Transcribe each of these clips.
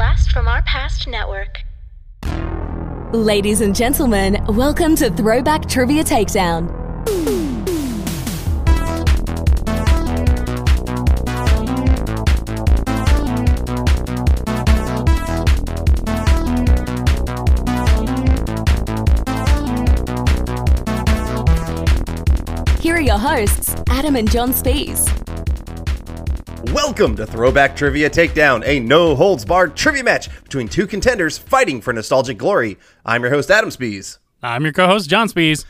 blast from our past network. Ladies and gentlemen, welcome to Throwback Trivia Takedown. Here are your hosts, Adam and John Spees. Welcome to Throwback Trivia Takedown, a no holds barred trivia match between two contenders fighting for nostalgic glory. I'm your host, Adam Spees. I'm your co-host John Spees.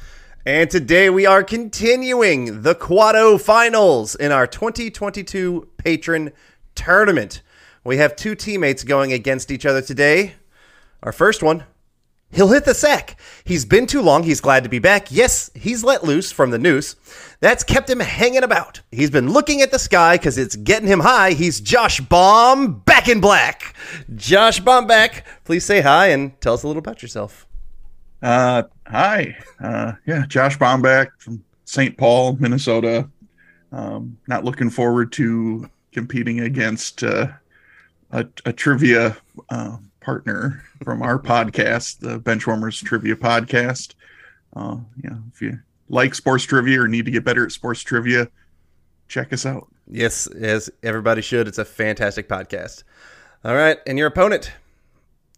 And today we are continuing the Quado Finals in our 2022 Patron Tournament. We have two teammates going against each other today. Our first one, he'll hit the sack. He's been too long. He's glad to be back. Yes, he's let loose from the noose. That's kept him hanging about. He's been looking at the sky because it's getting him high. He's Josh Bomback in black. Josh Bomback. Please say hi and tell us a little about yourself. Uh, hi. Uh, yeah, Josh Bomback from St. Paul, Minnesota. Um, not looking forward to competing against uh, a, a trivia uh, partner from our podcast, the Benchwarmers Trivia Podcast. Uh, yeah, if you like sports trivia or need to get better at sports trivia, check us out. Yes, as everybody should. It's a fantastic podcast. All right, and your opponent.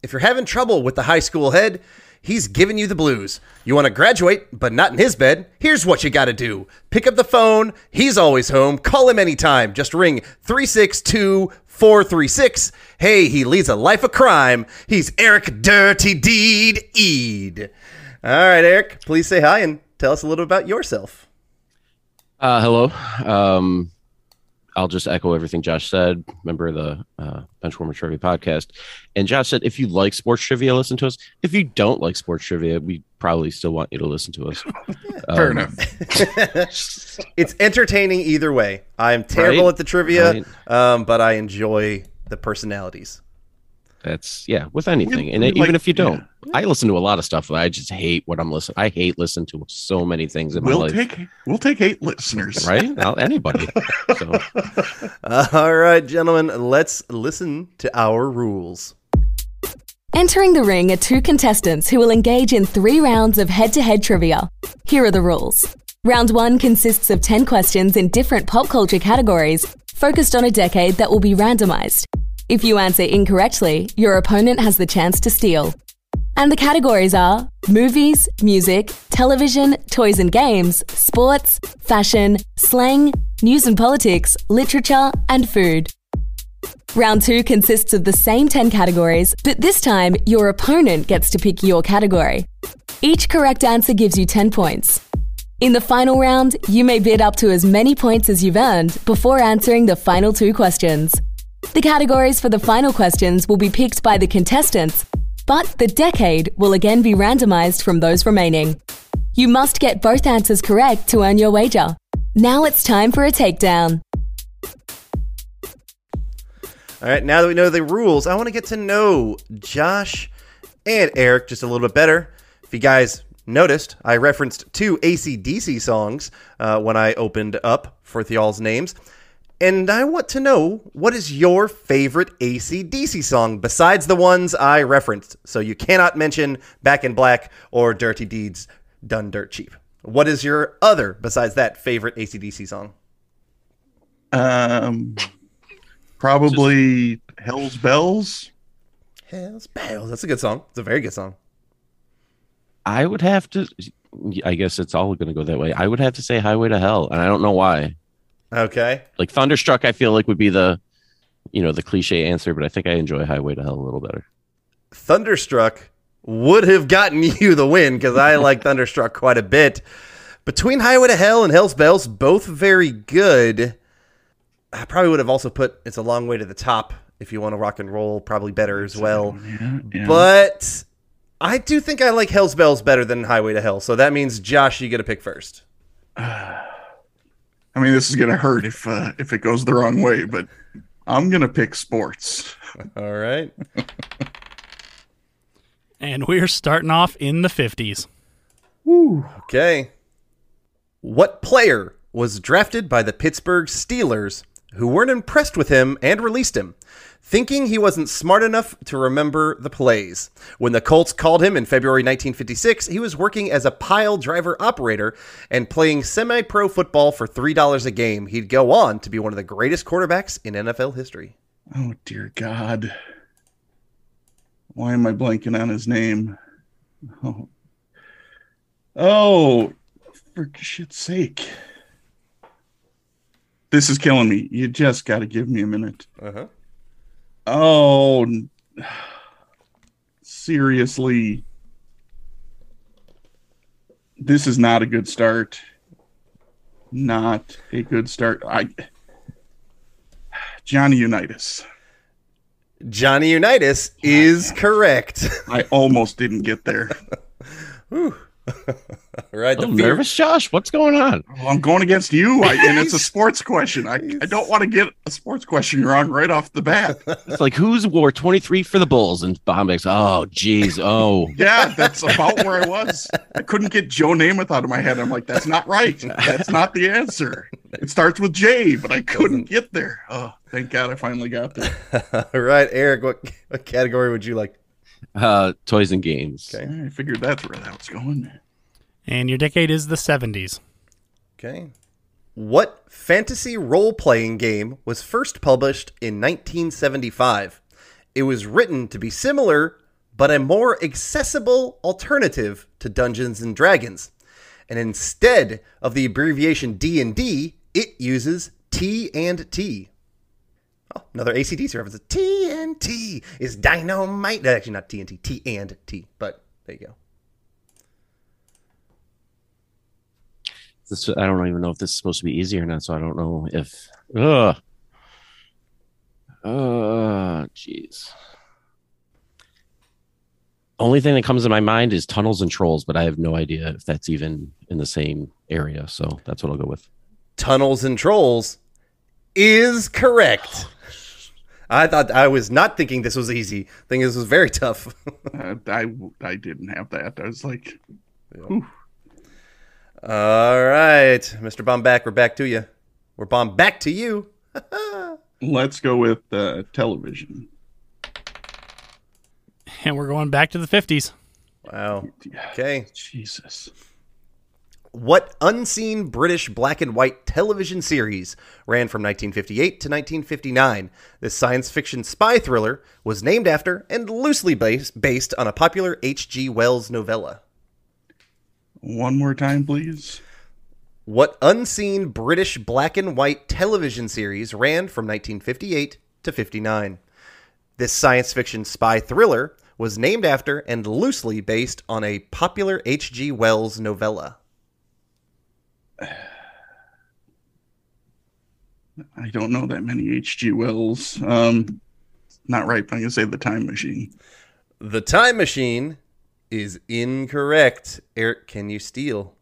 If you're having trouble with the high school head, he's giving you the blues. You want to graduate, but not in his bed? Here's what you got to do pick up the phone. He's always home. Call him anytime. Just ring 362 436. Hey, he leads a life of crime. He's Eric Dirty Deed Eid. All right, Eric, please say hi and tell us a little about yourself. Uh, hello. Um, I'll just echo everything Josh said. Member of the uh, Benchwarmer Trivia podcast. And Josh said, if you like sports trivia, listen to us. If you don't like sports trivia, we probably still want you to listen to us. Fair Um, enough. It's entertaining either way. I'm terrible Right, at the trivia, right. um, but I enjoy the personalities. That's yeah, with anything, and we even like- if you don't, I listen to a lot of stuff. I just hate what I'm listening. I hate listening to so many things in my We'll life. take we'll take eight listeners. right? I'll, anybody. So All right, gentlemen, let's listen to our rules. Entering the ring are two contestants who will engage in three rounds of head to head trivia. Here are the rules. Round one consists of 10 questions in different pop culture categories, focused on a decade that will be randomized. If you answer incorrectly, your opponent has the chance to steal. And the categories are movies, music, television, toys and games, sports, fashion, slang, news and politics, literature, and food. Round two consists of the same 10 categories, but this time your opponent gets to pick your category. Each correct answer gives you 10 points. In the final round, you may bid up to as many points as you've earned before answering the final two questions. The categories for the final questions will be picked by the contestants, but the decade will again be randomized from those remaining. You must get both answers correct to earn your wager. Now it's time for a takedown. All right, now that we know the rules, I want to get to know Josh and Eric just a little bit better. If you guys noticed, I referenced two ACDC songs uh, when I opened up for the all's names. And I want to know what is your favorite ACDC song besides the ones I referenced? So you cannot mention Back in Black or Dirty Deeds Done Dirt Cheap. What is your other, besides that, favorite ACDC song? Um, probably Hell's Bells. Hells Bells. That's a good song. It's a very good song. I would have to. I guess it's all going to go that way. I would have to say Highway to Hell, and I don't know why. Okay. Like Thunderstruck, I feel like would be the, you know, the cliche answer, but I think I enjoy Highway to Hell a little better. Thunderstruck would have gotten you the win because I like Thunderstruck quite a bit. Between Highway to Hell and Hell's Bells, both very good. I probably would have also put It's a Long Way to the Top if you want to rock and roll, probably better as well. Yeah, yeah. But I do think I like Hell's Bells better than Highway to Hell. So that means, Josh, you get to pick first. I mean, this is gonna hurt if uh, if it goes the wrong way, but I'm gonna pick sports. All right. And we're starting off in the 50s. Okay. What player was drafted by the Pittsburgh Steelers who weren't impressed with him and released him? thinking he wasn't smart enough to remember the plays. When the Colts called him in February 1956, he was working as a pile driver operator and playing semi pro football for $3 a game. He'd go on to be one of the greatest quarterbacks in NFL history. Oh dear God. Why am I blanking on his name? Oh, oh for shit's sake. This is killing me. You just got to give me a minute. Uh-huh. Oh, seriously. This is not a good start. Not a good start. I Johnny Unitas. Johnny Unitas is correct. I almost didn't get there. right, A the little fear- nervous, Josh. What's going on? Well, I'm going against you, I, and it's a sports question. I, I don't want to get a sports question wrong right off the bat. It's like who's wore 23 for the Bulls? And Bomback's, oh, geez, oh. Yeah, that's about where I was. I couldn't get Joe Namath out of my head. I'm like, that's not right. That's not the answer. It starts with J, but I couldn't get there. Oh, thank God I finally got there. All right, Eric, what, what category would you like? Uh, toys and games. Okay. I figured that's where that was going. And your decade is the 70s. Okay. What fantasy role playing game was first published in 1975? It was written to be similar, but a more accessible alternative to Dungeons and Dragons. And instead of the abbreviation D&D, it uses T and T. Oh, another ACDC reference. TNT is dynamite. Actually, not TNT, T and T, but there you go. This, I don't even know if this is supposed to be easy or not, so I don't know if. Ugh. Uh, jeez. Only thing that comes to my mind is tunnels and trolls, but I have no idea if that's even in the same area. So that's what I'll go with. Tunnels and Trolls is correct. I thought I was not thinking this was easy. I think this was very tough. Uh, I I didn't have that. I was like, All right, Mr. Bomback, we're back to you. We're bomb back to you. let's go with uh, television. And we're going back to the 50s. Wow. Okay. Jesus. What unseen British black and white television series ran from 1958 to 1959? This science fiction spy thriller was named after and loosely based, based on a popular H.G. Wells novella. One more time, please. What unseen British black and white television series ran from 1958 to 59? This science fiction spy thriller was named after and loosely based on a popular H.G. Wells novella. I don't know that many H.G. Wells. Um, not right, but I'm gonna say the Time Machine. The Time Machine is incorrect. Eric, can you steal?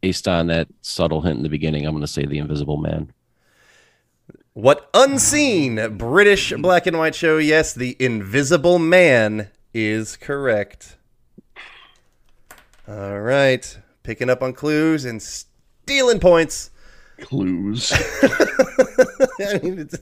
Based on that subtle hint in the beginning, I'm going to say the Invisible Man. What unseen British black and white show? Yes, The Invisible Man is correct. All right. Picking up on clues and stealing points. Clues. I mean, it's,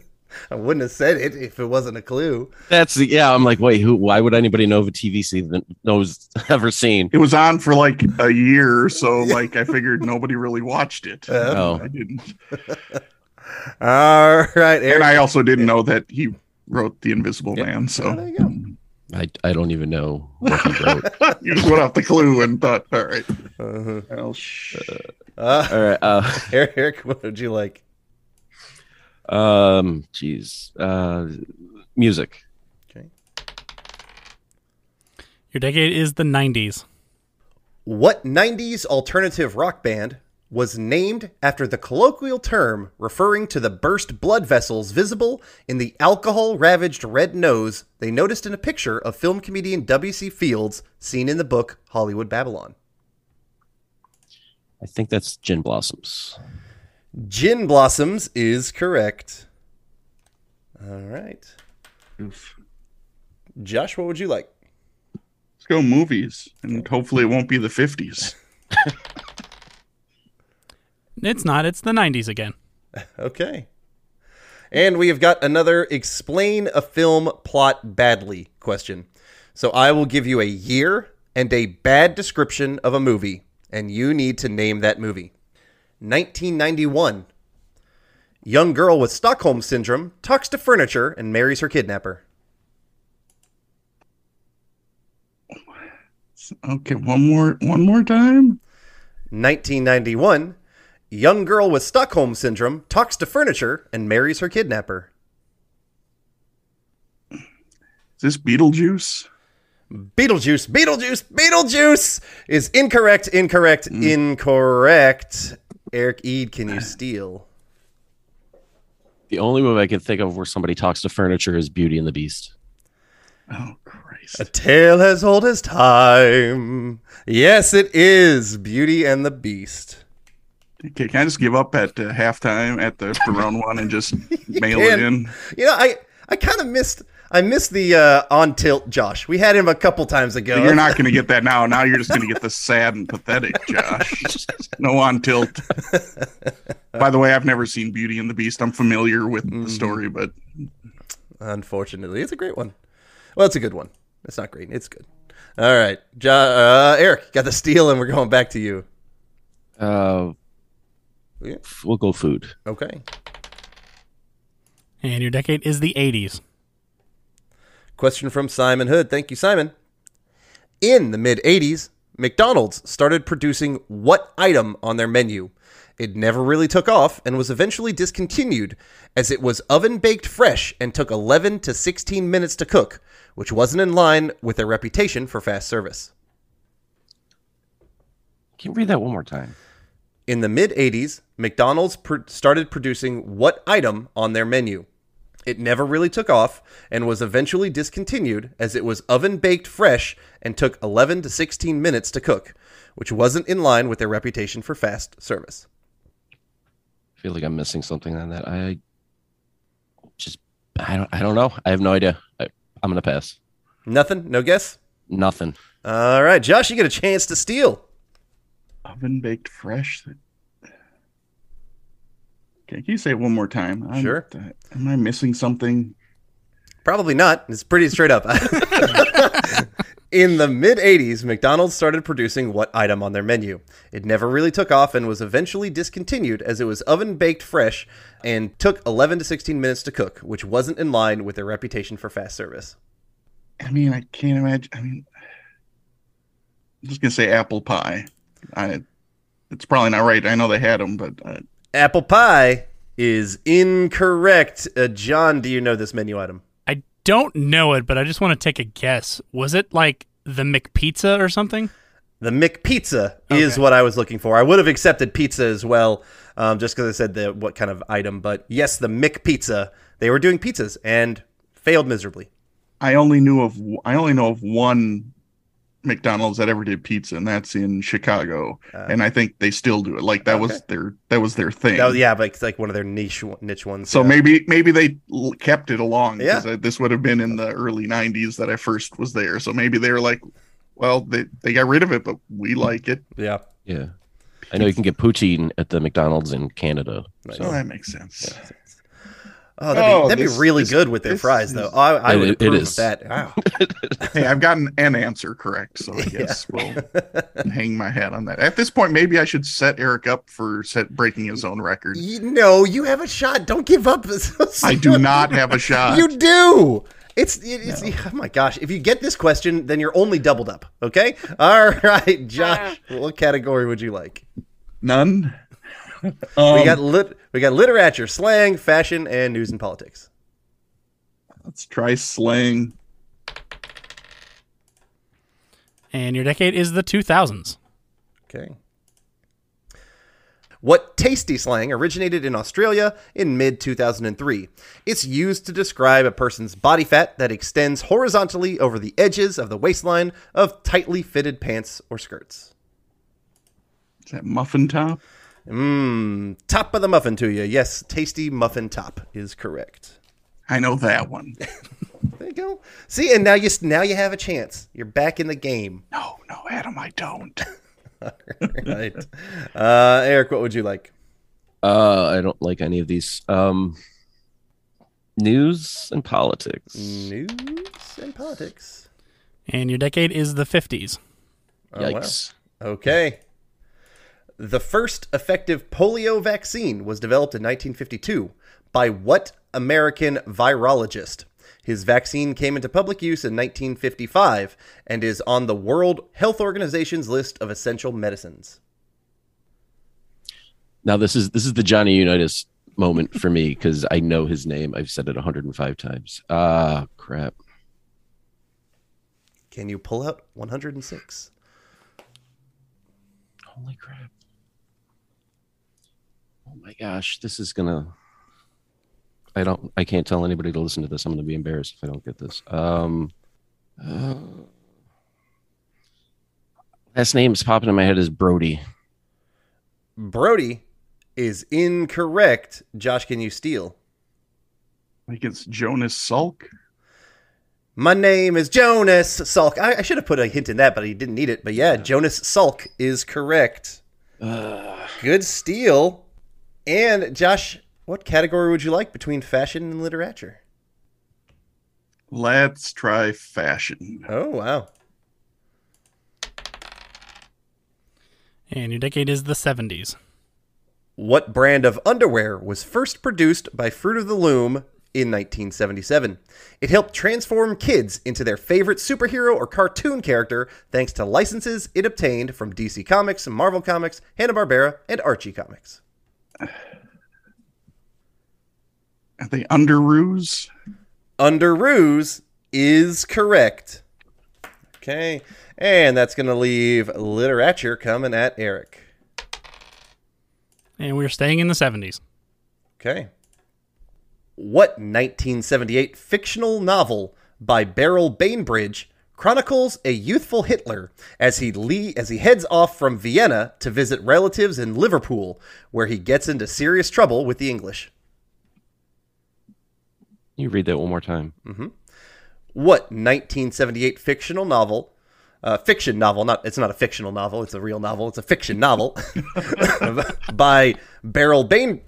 I wouldn't have said it if it wasn't a clue. That's the yeah. I'm like, wait, who? Why would anybody know of a TV scene that knows ever seen? it was on for like a year, so like I figured nobody really watched it. Uh-huh. Oh. I didn't. All right, Eric. And I also didn't know that he wrote The Invisible Man, so there you go. I, I don't even know what he wrote. you just went off the clue and thought, all right. Uh-huh. Well, sh- Uh, All right. Uh, Eric, what would you like? um. Jeez. Uh, music. Okay. Your decade is the 90s. What 90s alternative rock band was named after the colloquial term referring to the burst blood vessels visible in the alcohol ravaged red nose they noticed in a picture of film comedian W.C. Fields seen in the book Hollywood Babylon? I think that's Gin Blossoms. Gin Blossoms is correct. All right. oof. Josh, what would you like? let's go movies, and hopefully it won't be the 50s. It's not, it's the 90s again. Okay. And we have got another explain a film plot badly question. So I will give you a year and a bad description of a movie, and you need to name that movie. 1991. Young girl with Stockholm syndrome talks to furniture and marries her kidnapper. Okay, one more one more time. 1991. Young girl with Stockholm syndrome talks to furniture and marries her kidnapper. Is this Beetlejuice? Beetlejuice, Beetlejuice, Beetlejuice is incorrect, incorrect, hmm. incorrect. Eric Eid, can you steal? The only movie I can think of where somebody talks to furniture is Beauty and the Beast. Oh Christ. A tale as old as time. Yes, it is Beauty and the Beast. Okay, can I just give up at uh, halftime at the Perone one and just mail can. it in? You know, I I kind of missed I missed the uh, on tilt Josh. We had him a couple times ago. You're not going to get that now. Now you're just going to get the sad and pathetic, Josh. No on tilt. By the way, I've never seen Beauty and the Beast. I'm familiar with Mm-hmm. the story, but Unfortunately, it's a great one. Well, it's a good one. It's not great. It's good. All right, jo- uh, Eric got the steal, and we're going back to you. Uh, Yeah. we'll go food. Okay. And your decade is the 80s. Question from Simon Hood. Thank you, Simon. In the mid 80s, McDonald's started producing what item on their menu? It never really took off and was eventually discontinued as it was oven baked fresh and took 11 to 16 minutes to cook, which wasn't in line with their reputation for fast service. Can you read that one more time? In the mid 80s, McDonald's pr- started producing what item on their menu? It never really took off and was eventually discontinued as it was oven baked fresh and took 11 to 16 minutes to cook, which wasn't in line with their reputation for fast service. I feel like I'm missing something on that. I just I don't I don't know. I have no idea. I, I'm gonna pass. Nothing? No guess? Nothing. All right, Josh, you get a chance to steal. oven baked fresh. Okay, can you say it one more time? I'm- Sure. am I missing something? Probably not. It's pretty straight up. In the mid 80s, McDonald's started producing what item on their menu? It never really took off and was eventually discontinued as it was oven baked fresh and took 11 to 16 minutes to cook, which wasn't in line with their reputation for fast service. I mean, I can't imagine. I mean, I'm just gonna say apple pie. I, it's probably not right. I know they had them, but uh, Apple pie is incorrect. Uh, John, do you know this menu item? I don't know it, but I just want to take a guess. Was it like the McPizza or something? The McPizza is what I was looking for. I would have accepted pizza as well, um, just because I said the what kind of item. But yes, the McPizza. They were doing pizzas and failed miserably. I only knew of I only know of one McDonald's that ever did pizza, and that's in Chicago. Uh, and I think they still do it. Like that Okay. was their that was their thing. Oh yeah, but it's like one of their niche niche ones. So yeah. maybe maybe they l- kept it along Yeah. because this would have been in the early '90s that I first was there. So maybe they were like, "Well, they they got rid of it, but we like it." yeah. Yeah. I know you can get poutine at the McDonald's in Canada. So that makes sense. Oh, that'd be, Oh, that'd this- be really this- good with their this fries, is- though. I, I It- would it approve is. of that. Wow. Hey, I've gotten an answer correct, so I guess we'll hang my hat on that. At this point, maybe I should set Eric up for set breaking his own record. You- no, you have a shot. Don't give up. I do not have a shot. You do. It's, it's oh my gosh. If you get this question, then you're only doubled up. Okay. All right, Josh. what category would you like? None. We Um, got lit. We got literature, slang, fashion, and news and politics. Let's try slang. And your decade is the 2000s. Okay. What tasty slang originated in Australia in mid 2003? It's used to describe a person's body fat that extends horizontally over the edges of the waistline of tightly fitted pants or skirts. Is that muffin top? Mmm, top of the muffin to you. Yes, tasty muffin top is correct. I know that one. There you go. See, and now you now you have a chance. You're back in the game. No, no, Adam, I don't. right. Uh, Eric, what would you like? Uh, I don't like any of these. Um, News and politics. News and politics. And your decade is the 50s. Oh, wow. Yikes. Okay. The first effective polio vaccine was developed in 1952 by what American virologist? His vaccine came into public use in 1955 and is on the World Health Organization's list of essential medicines. Now this is this is the Johnny Unitas moment for me because I know his name. I've said it 105 times. Ah, crap. Can you pull out 106? Holy crap. My gosh, this is gonna I don't I can't tell anybody to listen to this. I'm gonna be embarrassed if I don't get this. Um uh, last name's popping in my head is Brody. Brody is incorrect. Josh, can you steal? I think it's Jonas Salk. My name is Jonas Salk. I, I should have put a hint in that, but he didn't need it. But yeah, Jonas Salk is correct. Good steal. And Josh, what category would you like between fashion and literature? Let's try fashion. Oh wow. And your decade is the 70s. What brand of underwear was first produced by Fruit of the Loom in 1977? It helped transform kids into their favorite superhero or cartoon character thanks to licenses it obtained from DC Comics, Marvel Comics, Hanna-Barbera, and Archie Comics. Are they Underoos? Underoos is correct. Okay. And that's going to leave literature coming at Eric. And we're staying in the 70s. Okay. What 1978 fictional novel by Beryl Bainbridge chronicles a youthful Hitler as he le- as he heads off from Vienna to visit relatives in Liverpool, where he gets into serious trouble with the English? You read that one more time. Mm-hmm. What 1978 fictional novel? Uh, fiction novel, not it's not a fictional novel, it's a real novel. It's a fiction novel by Beryl Bain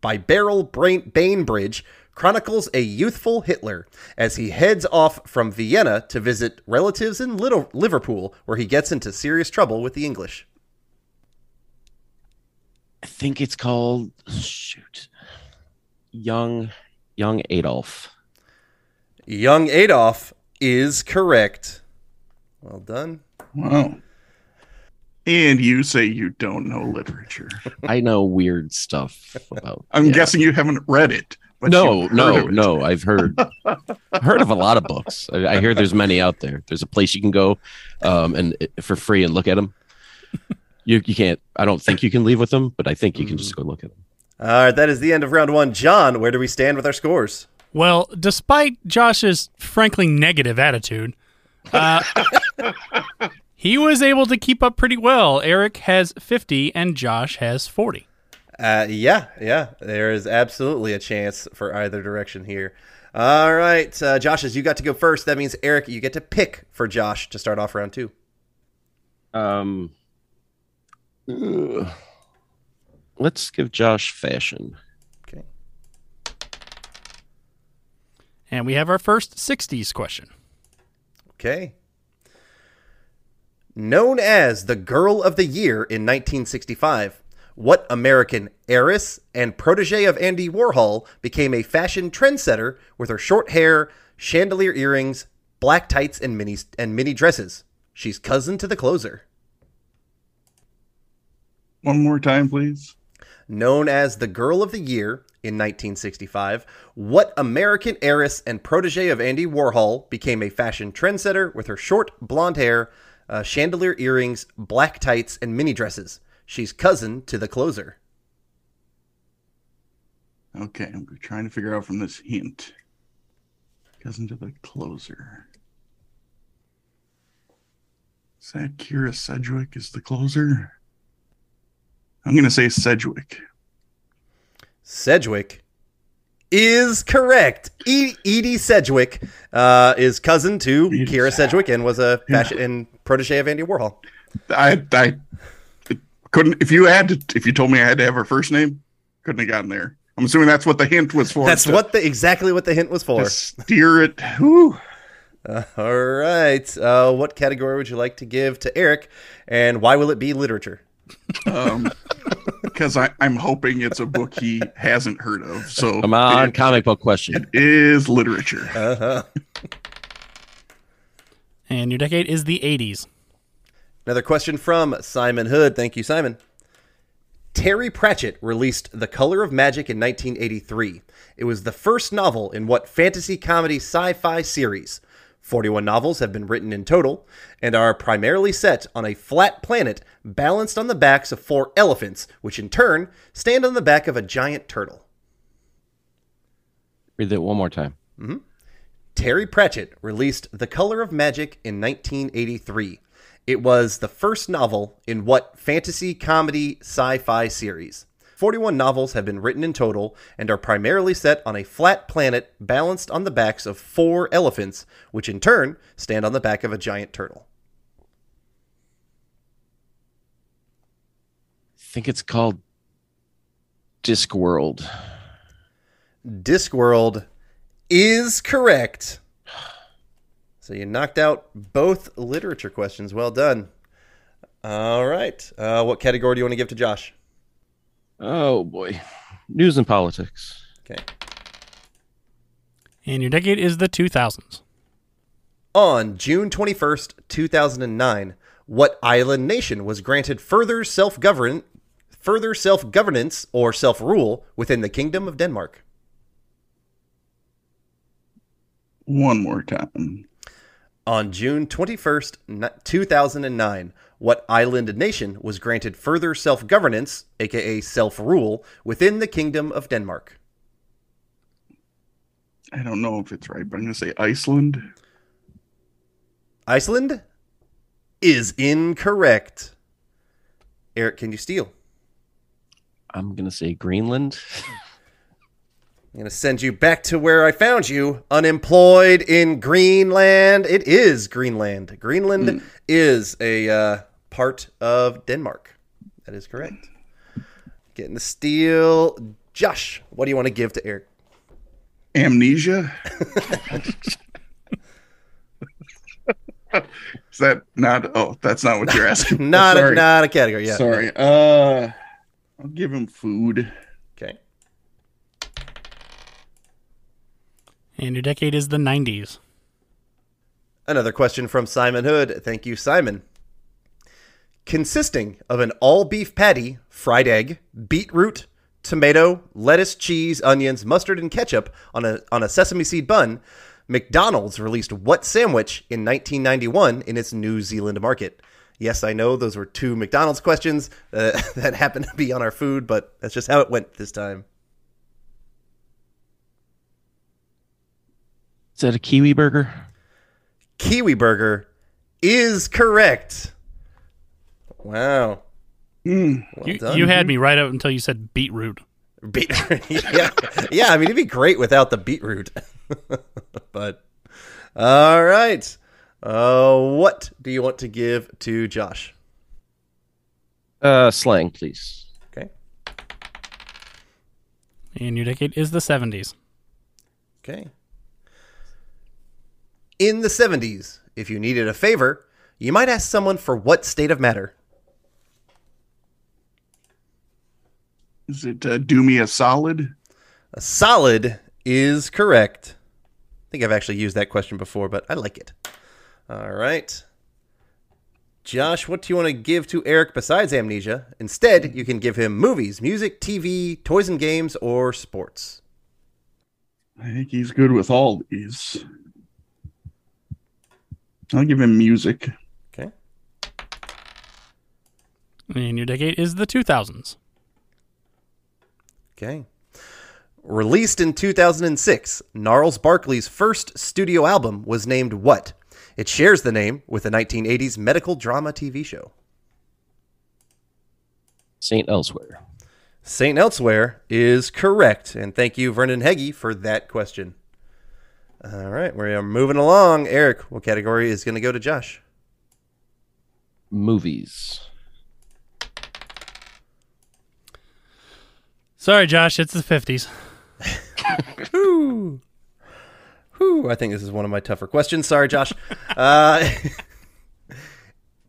by Beryl Brain, Bainbridge chronicles a youthful Hitler as he heads off from Vienna to visit relatives in Little, Liverpool, where he gets into serious trouble with the English. I think it's called shoot. Young Young Adolf. Young Adolf is correct. Well done. Wow. And you say you don't know literature. I know weird stuff about I'm yeah. guessing you haven't read it. But no, no, heard of it. no. I've heard heard of a lot of books. I, I hear there's many out there. There's a place you can go um, and for free and look at them. You you can't. I don't think you can leave with them, but I think you can just go look at them. All right, that is the end of round one. John, where do we stand with our scores? Well, despite Josh's frankly negative attitude, uh, he was able to keep up pretty well. Eric has 50 and Josh has 40. Uh, yeah, yeah. There is absolutely a chance for either direction here. All right, uh, Josh, as you got to go first, that means Eric, you get to pick for Josh to start off round two. Um, ugh. let's give Josh fashion. Okay. And we have our first 60s question. Okay. Known as the Girl of the Year in 1965, what American heiress and protege of Andy Warhol became a fashion trendsetter with her short hair, chandelier earrings, black tights, and mini and mini dresses? She's cousin to the closer. One more time, please. known as the Girl of the Year in 1965, what American heiress and protege of Andy Warhol became a fashion trendsetter with her short blonde hair, uh, chandelier earrings, black tights, and mini dresses? She's cousin to the closer. Okay, I'm trying to figure out from this hint. Cousin to the closer. Is that Kyra Sedgwick is the closer? I'm gonna say Sedgwick. Sedgwick is correct. E- Edie Sedgwick uh, is cousin to Edie Kyra Sedgwick and was a Yeah. and protege of Andy Warhol. I I couldn't if you had to if you told me I had to have her first name, couldn't have gotten there. I'm assuming that's what the hint was for. That's to- what the exactly what the hint was for. steer it. Whew. All right. Uh, what category would you like to give to Eric, and why will it be literature? Um, because I I'm hoping it's a book he hasn't heard of. So Come on, it- comic book question. it is literature. Uh-huh. And your decade is the 80s. Another question from Simon Hood. Thank you, Simon. Terry Pratchett released The Color of Magic in 1983. It was the first novel in what fantasy comedy sci fi series? 41 novels have been written in total and are primarily set on a flat planet balanced on the backs of four elephants, which in turn stand on the back of a giant turtle. Read that one more time. Mm-hmm. Terry Pratchett released The Color of Magic in 1983. It was the first novel in what fantasy comedy sci fi series? 41 novels have been written in total and are primarily set on a flat planet balanced on the backs of four elephants, which in turn stand on the back of a giant turtle. I think it's called Discworld. Discworld is correct. So you knocked out both literature questions. Well done. All right. Uh, what category do you want to give to Josh? Oh boy, news and politics. Okay. And your decade is the 2000s. On June 21st, 2009, what island nation was granted further self-govern further self-governance or self-rule within the Kingdom of Denmark? One more time. On June 21st, 2009, what island nation was granted further self-governance, aka self-rule, within the Kingdom of Denmark? I don't know if it's right, but I'm gonna say Iceland. Iceland is incorrect. Eric, can you steal? I'm gonna say Greenland. I'm going to send you back to where I found you, unemployed in Greenland. It is Greenland. Greenland is a uh, part of Denmark. That is correct. Getting the steal. Josh, what do you want to give to Eric? Amnesia. Is that not? Oh, that's not what you're asking. Not a, not a category. Yeah. Sorry. Uh, I'll give him food. Okay. And your decade is the 90s. Another question from Simon Hood. Thank you, Simon. Consisting of an all beef patty, fried egg, beetroot, tomato, lettuce, cheese, onions, mustard, and ketchup on a, on a sesame seed bun, McDonald's released what sandwich in 1991 in its New Zealand market? Yes, I know those were two McDonald's questions uh, that happened to be on our food, but that's just how it went this time. Is that a kiwi burger? Kiwi Burger is correct. Wow. Mm, Well you, done. you had me right up until you said beetroot. Beetroot. yeah, yeah. I mean, it'd be great without the beetroot. but all right. Uh, what do you want to give to Josh? Uh, slang, please. Okay. And your decade is the 70s. Okay. In the seventies, if you needed a favor, you might ask someone for what state of matter. is it uh, do me a solid? A solid is correct. I think I've actually used that question before, but I like it. All right. Josh, what do you want to give to Eric besides amnesia? Instead, you can give him movies, music, TV, toys and games, or sports. I think he's good with all these. I'll give him music. Okay. And your decade is the 2000s. Okay. Released in 2006, Gnarls Barkley's first studio album was named what? It shares the name with the 1980s medical drama TV show. Saint Elsewhere. St. Elsewhere is correct. And thank you, Vernon Heggie, for that question. All right, we are moving along. Eric, what category is going to go to Josh? Movies. Sorry, Josh. It's the 50s. Whew. Whew, I think this is one of my tougher questions. Sorry, Josh. uh,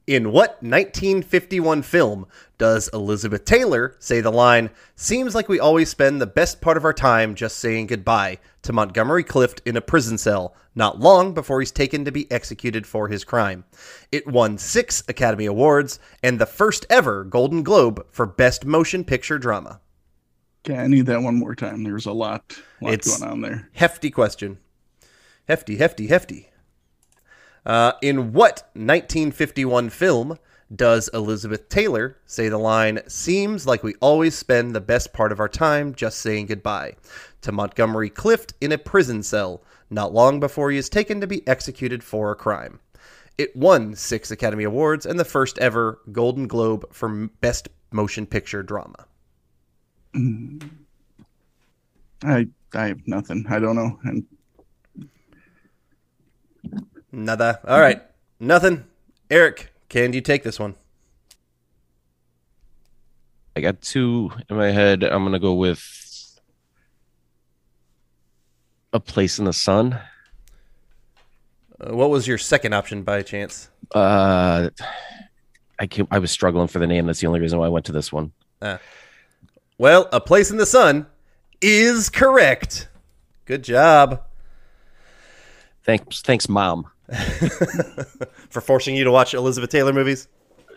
in what 1951 film does Elizabeth Taylor say the line, Seems like we always spend the best part of our time just saying goodbye to Montgomery Clift in a prison cell, not long before he's taken to be executed for his crime? It won six Academy Awards and the first ever Golden Globe for Best Motion Picture Drama. Okay, I need that one more time. There's a lot, lot going on there. Hefty question. Hefty, hefty, hefty. Uh, in what 1951 film does Elizabeth Taylor say the line, Seems like we always spend the best part of our time just saying goodbye to Montgomery Clift in a prison cell, not long before he is taken to be executed for a crime? It won six Academy Awards and the first ever Golden Globe for Best Motion Picture Drama. I I have nothing. I don't know. And Nada. All right. Nothing. Eric, can you take this one? I got two in my head. I'm gonna go with a place in the sun. Uh, what was your second option by chance? Uh, I can, I was struggling for the name. That's the only reason why I went to this one. Well, A Place in the Sun is correct. Good job Thanks, thanks, mom. for forcing you to watch Elizabeth Taylor movies.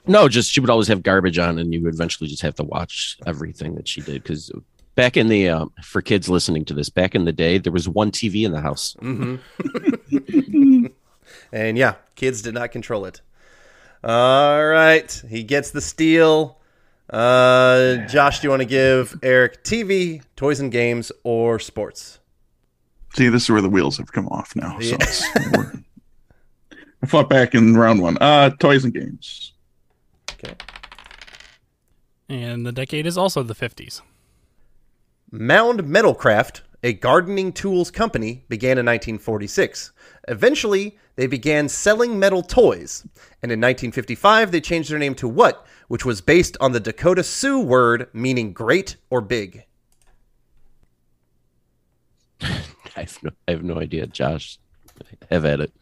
No, just she would always have garbage on, and you would eventually just have to watch everything that she did. Because back in the um, for kids listening to this, back in the day, there was one TV in the house. And yeah, kids did not control it. All right. He gets the steal. Uh, Josh, do you want to give Eric TV, toys and games, or sports? see, this is where the wheels have come off now. So Yeah. It's, we're- I fought back in round one. Uh, toys and games. Okay. And the decade is also the 50s. Mound Metalcraft, a gardening tools company, began in 1946. Eventually, they began selling metal toys, and in 1955 they changed their name to what, which was based on the Dakota Sioux word meaning great or big. I have no, I have no idea, Josh. Have at it.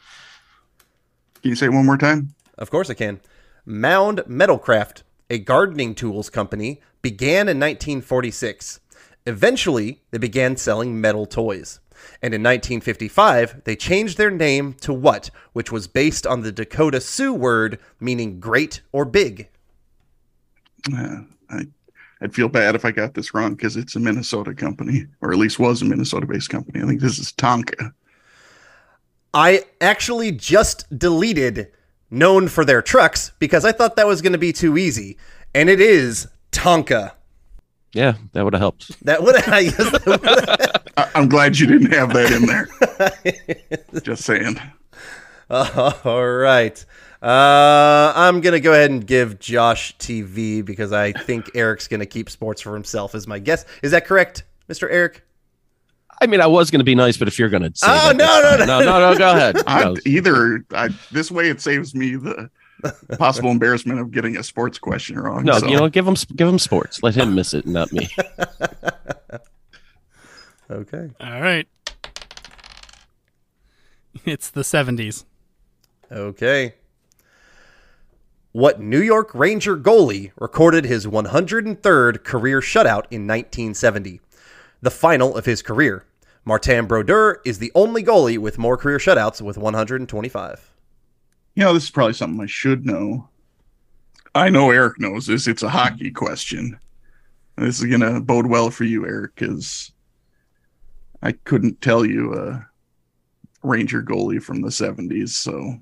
Can you say it one more time? Of course I can. Mound Metalcraft, a gardening tools company, began in 1946. Eventually, they began selling metal toys. And in 1955, they changed their name to what, which was based on the Dakota Sioux word meaning great or big. Uh, I, I'd feel bad if I got this wrong because it's a Minnesota company, or at least was a Minnesota-based company. I think this is Tonka. I actually just deleted known for their trucks because I thought that was going to be too easy. And it is Tonka. Yeah, that would have helped. That would I guess that would've- I, I'm glad you didn't have that in there. Just saying. All right. Uh, I'm going to go ahead and give Josh TV because I think Eric's going to keep sports for himself, is my guess. Is that correct, Mr. Eric? I mean, I was going to be nice, but if you're going to, Oh, no, no, no. no, no, no, go ahead. I, No. either I, this way it saves me the possible embarrassment of getting a sports question wrong. No, so- you know, give him give him sports. Let him miss it, not me. Okay. All right. It's the 70s. Okay. What New York Ranger goalie recorded his 103rd career shutout in 1970? The final of his career. Martin Brodeur is the only goalie with more career shutouts with 125. you know, this is probably something I should know. I know Eric knows this. It's a hockey question. This is gonna bode well for you, Eric, because I couldn't tell you a Ranger goalie from the '70s. So,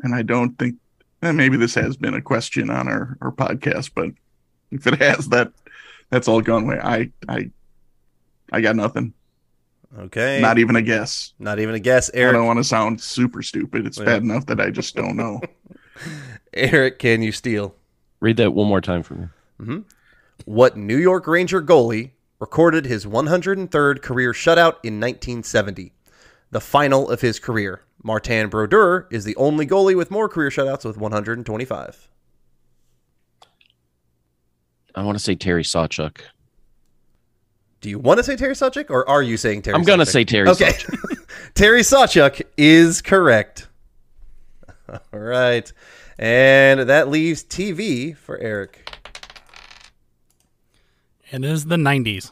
and I don't think and maybe this has been a question on our our podcast, but if it has, that that's all gone away. I I I got nothing. Okay. Not even a guess. Not even a guess. Eric. I don't want to sound super stupid. It's Yeah. bad enough that I just don't know. Eric, can you steal? Read that one more time for me. Mm-hmm. What New York Ranger goalie recorded his 103rd career shutout in 1970? The final of his career. Martin Brodeur is the only goalie with more career shutouts with 125. I want to say Terry Sawchuk. Do you want to say Terry Sawchuk or are you saying Terry I'm gonna say Terry Okay. Terry Sawchuk is correct. All right. And that leaves TV for Eric. It is the 90s.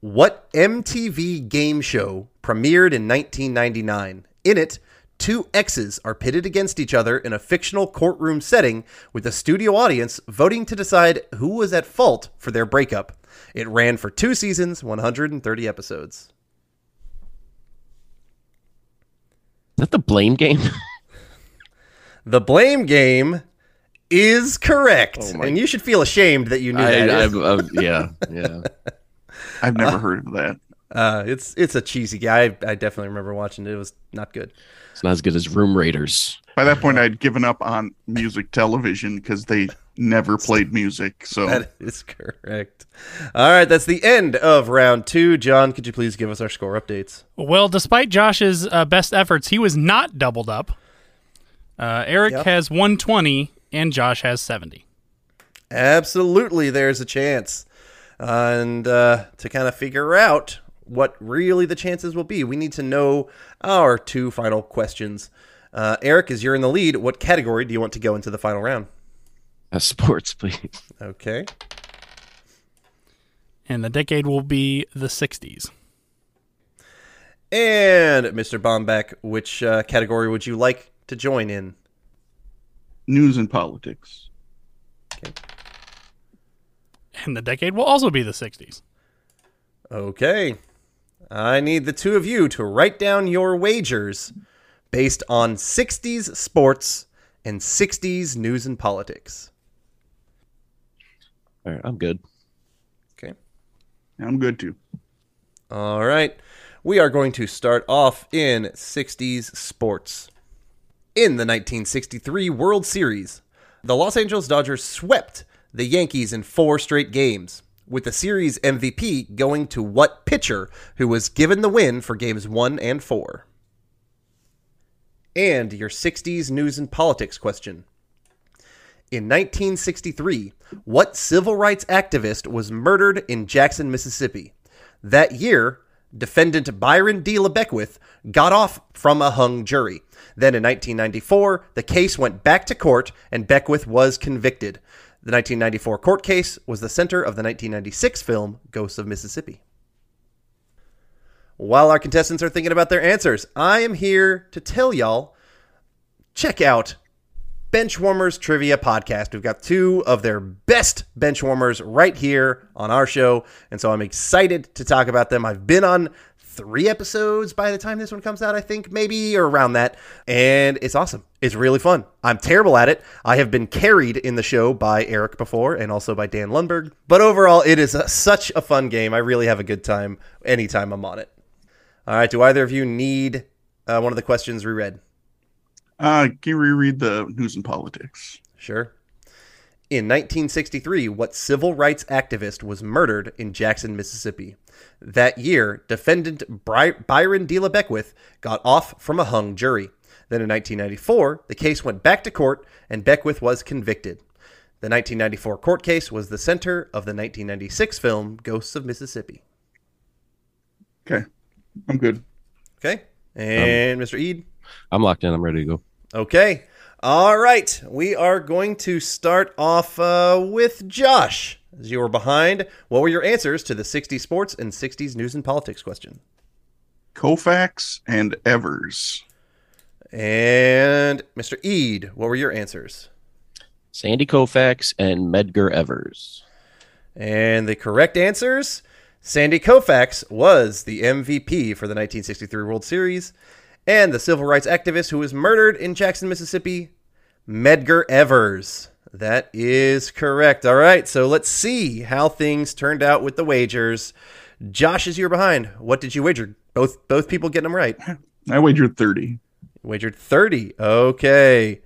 What MTV game show premiered in 1999? In it, two exes are pitted against each other in a fictional courtroom setting with a studio audience voting to decide who was at fault for their breakup. It ran for two seasons, 130 episodes. Is that the blame game? The blame game is correct. Oh and you should feel ashamed that you knew I, that. I, I, yeah, yeah. I've never heard of that. uh, it's it's a cheesy guy. I, I definitely remember watching it. It was not good. It's not as good as Room Raiders. By that point, I'd given up on music television because they never played music. So That is correct. All right, that's the end of round two. John, could you please give us our score updates? Well, despite Josh's uh, best efforts, he was not doubled up. Uh, Eric Yep. has 120 and Josh has 70. Absolutely, there's a chance. and uh, to kind of figure out what really the chances will be, we need to know our two final questions. Uh, Eric, as you're in the lead, what category do you want to go into the final round? Uh, sports, please. Okay. And the decade will be the 60s. And Mr. Bomback, which uh, category would you like to join in? News and politics. Okay. And the decade will also be the 60s. Okay. I need the two of you to write down your wagers based on 60s sports and 60s news and politics. All right, I'm good. Okay. I'm good too. All right. We are going to start off in 60s sports. In the 1963 World Series, the Los Angeles Dodgers swept the Yankees in four straight games, with the series MVP going to what pitcher who was given the win for games one and four? And your 60s news and politics question. In 1963, what civil rights activist was murdered in Jackson, Mississippi? That year, defendant Byron De La Beckwith got off from a hung jury. Then in 1994, the case went back to court and Beckwith was convicted. The 1994 court case was the center of the 1996 film Ghosts of Mississippi. While our contestants are thinking about their answers, I am here to tell y'all check out Benchwarmers Trivia Podcast. We've got two of their best benchwarmers right here on our show, and so I'm excited to talk about them. I've been on three episodes by the time this one comes out, I think, maybe, or around that, and it's awesome. It's really fun. I'm terrible at it. I have been carried in the show by Eric before and also by Dan Lundberg, but overall, it is a, such a fun game. I really have a good time anytime I'm on it. All right, do either of you need uh, one of the questions reread? Uh, can you reread the news and politics? Sure. In 1963, what civil rights activist was murdered in Jackson, Mississippi? That year, defendant Bry- Byron De La Beckwith got off from a hung jury. Then in 1994, the case went back to court and Beckwith was convicted. The 1994 court case was the center of the 1996 film Ghosts of Mississippi. Okay, I'm good. Okay. And Mr. Eid? I'm locked in. I'm ready to go. Okay. All right. We are going to start off uh, with Josh. As you were behind, what were your answers to the 60s sports and 60s news and politics question? Koufax and Evers. And Mr. Eid, what were your answers? Sandy Koufax and Medgar Evers. And the correct answers Sandy Koufax was the MVP for the 1963 World Series, and the civil rights activist who was murdered in Jackson, Mississippi, Medgar Evers. That is correct. All right, so let's see how things turned out with the wagers. Josh, as you're behind, what did you wager? Both both people getting them right. I wagered 30. Wagered 30. Okay.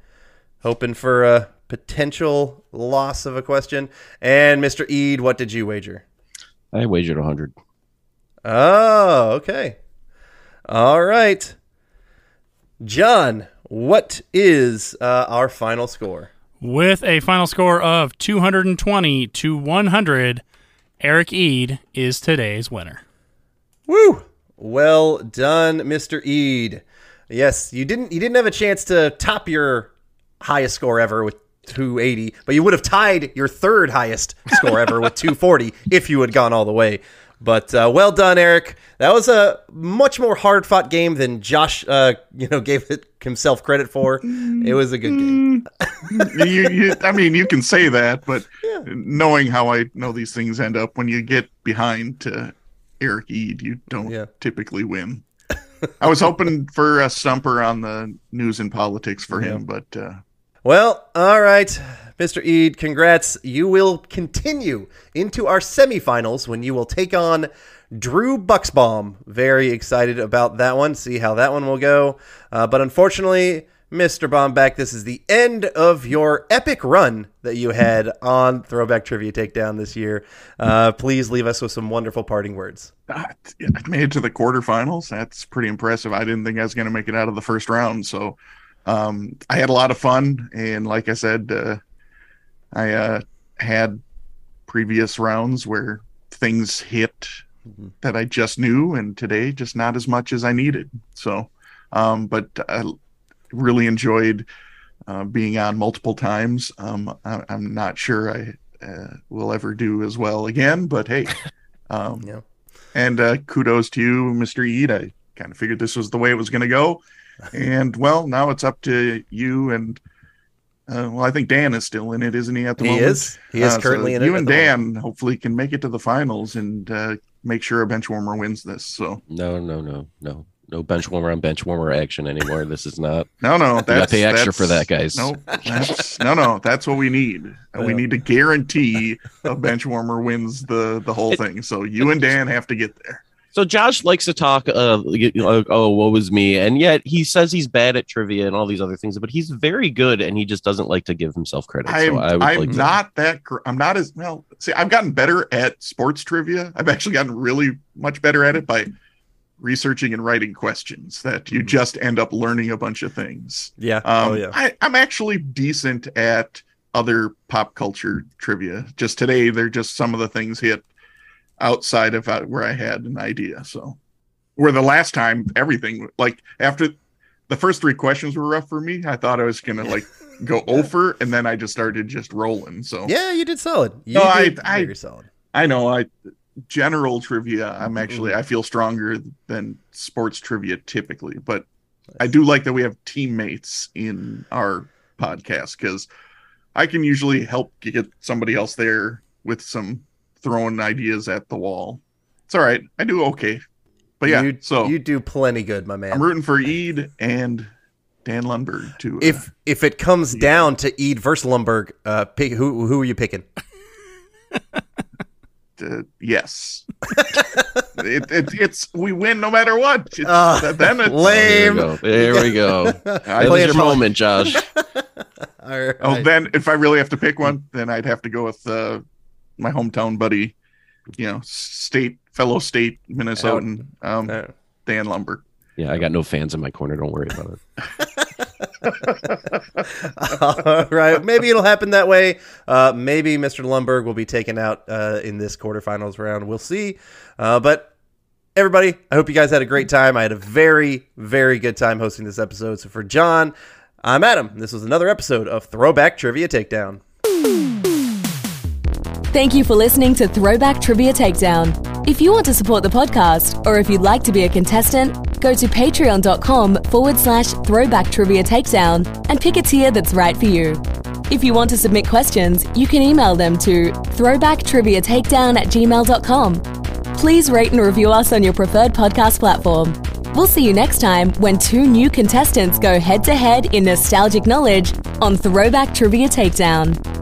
Hoping for a potential loss of a question. And Mr. Eid, what did you wager? I wagered 100. Oh, okay. All right. John, what is uh, our final score? With a final score of 220 to 100, Eric Eid is today's winner. Woo! Well done, Mr. Eid. Yes, you didn't you didn't have a chance to top your highest score ever with 280, but you would have tied your third highest score ever with 240 if you had gone all the way. But uh, well done, Eric. That was a much more hard fought game than Josh, uh, you know, gave it himself credit for. It was a good game. you, you, I mean, you can say that, but knowing how I know these things end up, when you get behind to Eric Eid, you don't Yeah. typically win. I was hoping for a stumper on the news and politics for him, but uh, Well, all right, Mr. Eid, congrats. You will continue into our semifinals when you will take on Drew Bucksbaum. Very excited about that one. See how that one will go. Uh, but unfortunately, Mr. Bomback, this is the end of your epic run that you had on Throwback Trivia Takedown this year. Uh, please leave us with some wonderful parting words. I I made it to the quarterfinals. That's pretty impressive. I didn't think I was going to make it out of the first round, so um, I had a lot of fun. And like I said, uh, I uh, had previous rounds where things hit that I just knew, and today just not as much as I needed. So, um, but I really enjoyed uh, being on multiple times. Um, I, I'm not sure I uh, will ever do as well again, but hey. Um, Yeah. and uh, kudos to you, Mr. Eid. I kind of figured this was the way it was going to go. And well, now it's up to you and uh, well, I think Dan is still in it, isn't he? At the He moment, is. He is Uh, so currently in it You and the Dan hopefully can make it to the finals and uh, make sure a bench warmer wins this. So No, no, no, no, no bench warmer on bench warmer action anymore. This is not. no, no, You got that's to pay extra for that, guys. No, that's no, no. That's what we need. Uh, We need to guarantee a bench warmer wins the the whole thing. So you and Dan have to get there. So Josh likes to talk, uh, you know, oh, woe was me, and yet he says he's bad at trivia and all these other things, but he's very good, and he just doesn't like to give himself credit. I'm, so I would I'm like to- not that. gr- I'm not as well. See, I've gotten better at sports trivia. I've actually gotten really much better at it by researching and writing questions that Mm-hmm. you just end up learning a bunch of things. Yeah. Um, oh, yeah. I, I'm actually decent at other pop culture trivia. Just today, they're just some of the things hit outside of uh, where I had an idea. So, where the last time everything like after the first three questions were rough for me, I thought I was gonna like go over, and then I just started just rolling. So Yeah, you did solid. You No, I- did I- very solid. I know I general trivia. I'm actually I feel stronger than sports trivia typically, but I do like that we have teammates in our podcast because I can usually help get somebody else there with some throwing ideas at the wall. It's all right. I do okay, but yeah. you, so you do plenty good, my man. I'm rooting for Eid and Dan Lundberg to. Uh, if if it comes down to Eid versus Lundberg, uh, pick, who who are you picking? uh, yes, it, it, it's we win no matter what. It's, Ah, then it's, lame. There we go. There we go. I That Play your moment, Josh. All right. Oh, then if I really have to pick one, then I'd have to go with uh, my hometown buddy, you know, state fellow state Minnesotan, um, Dan Lundberg. Yeah, I got no fans in my corner. Don't worry about it. All right. Maybe it'll happen that way. Uh, maybe Mr. Lundberg will be taken out uh, in this quarterfinals round. We'll see. Uh, but everybody, I hope you guys had a great time. I had a very, very good time hosting this episode. So for John, I'm Adam. This was another episode of Throwback Trivia Takedown. Thank you for listening to Throwback Trivia Takedown. If you want to support the podcast, or if you'd like to be a contestant, go to patreon.com forward slash throwback trivia takedown and pick a tier that's right for you. If you want to submit questions, you can email them to throwbacktriviatakedown at gmail.com. Please rate and review us on your preferred podcast platform. We'll see you next time when two new contestants go head to head in nostalgic knowledge on Throwback Trivia Takedown.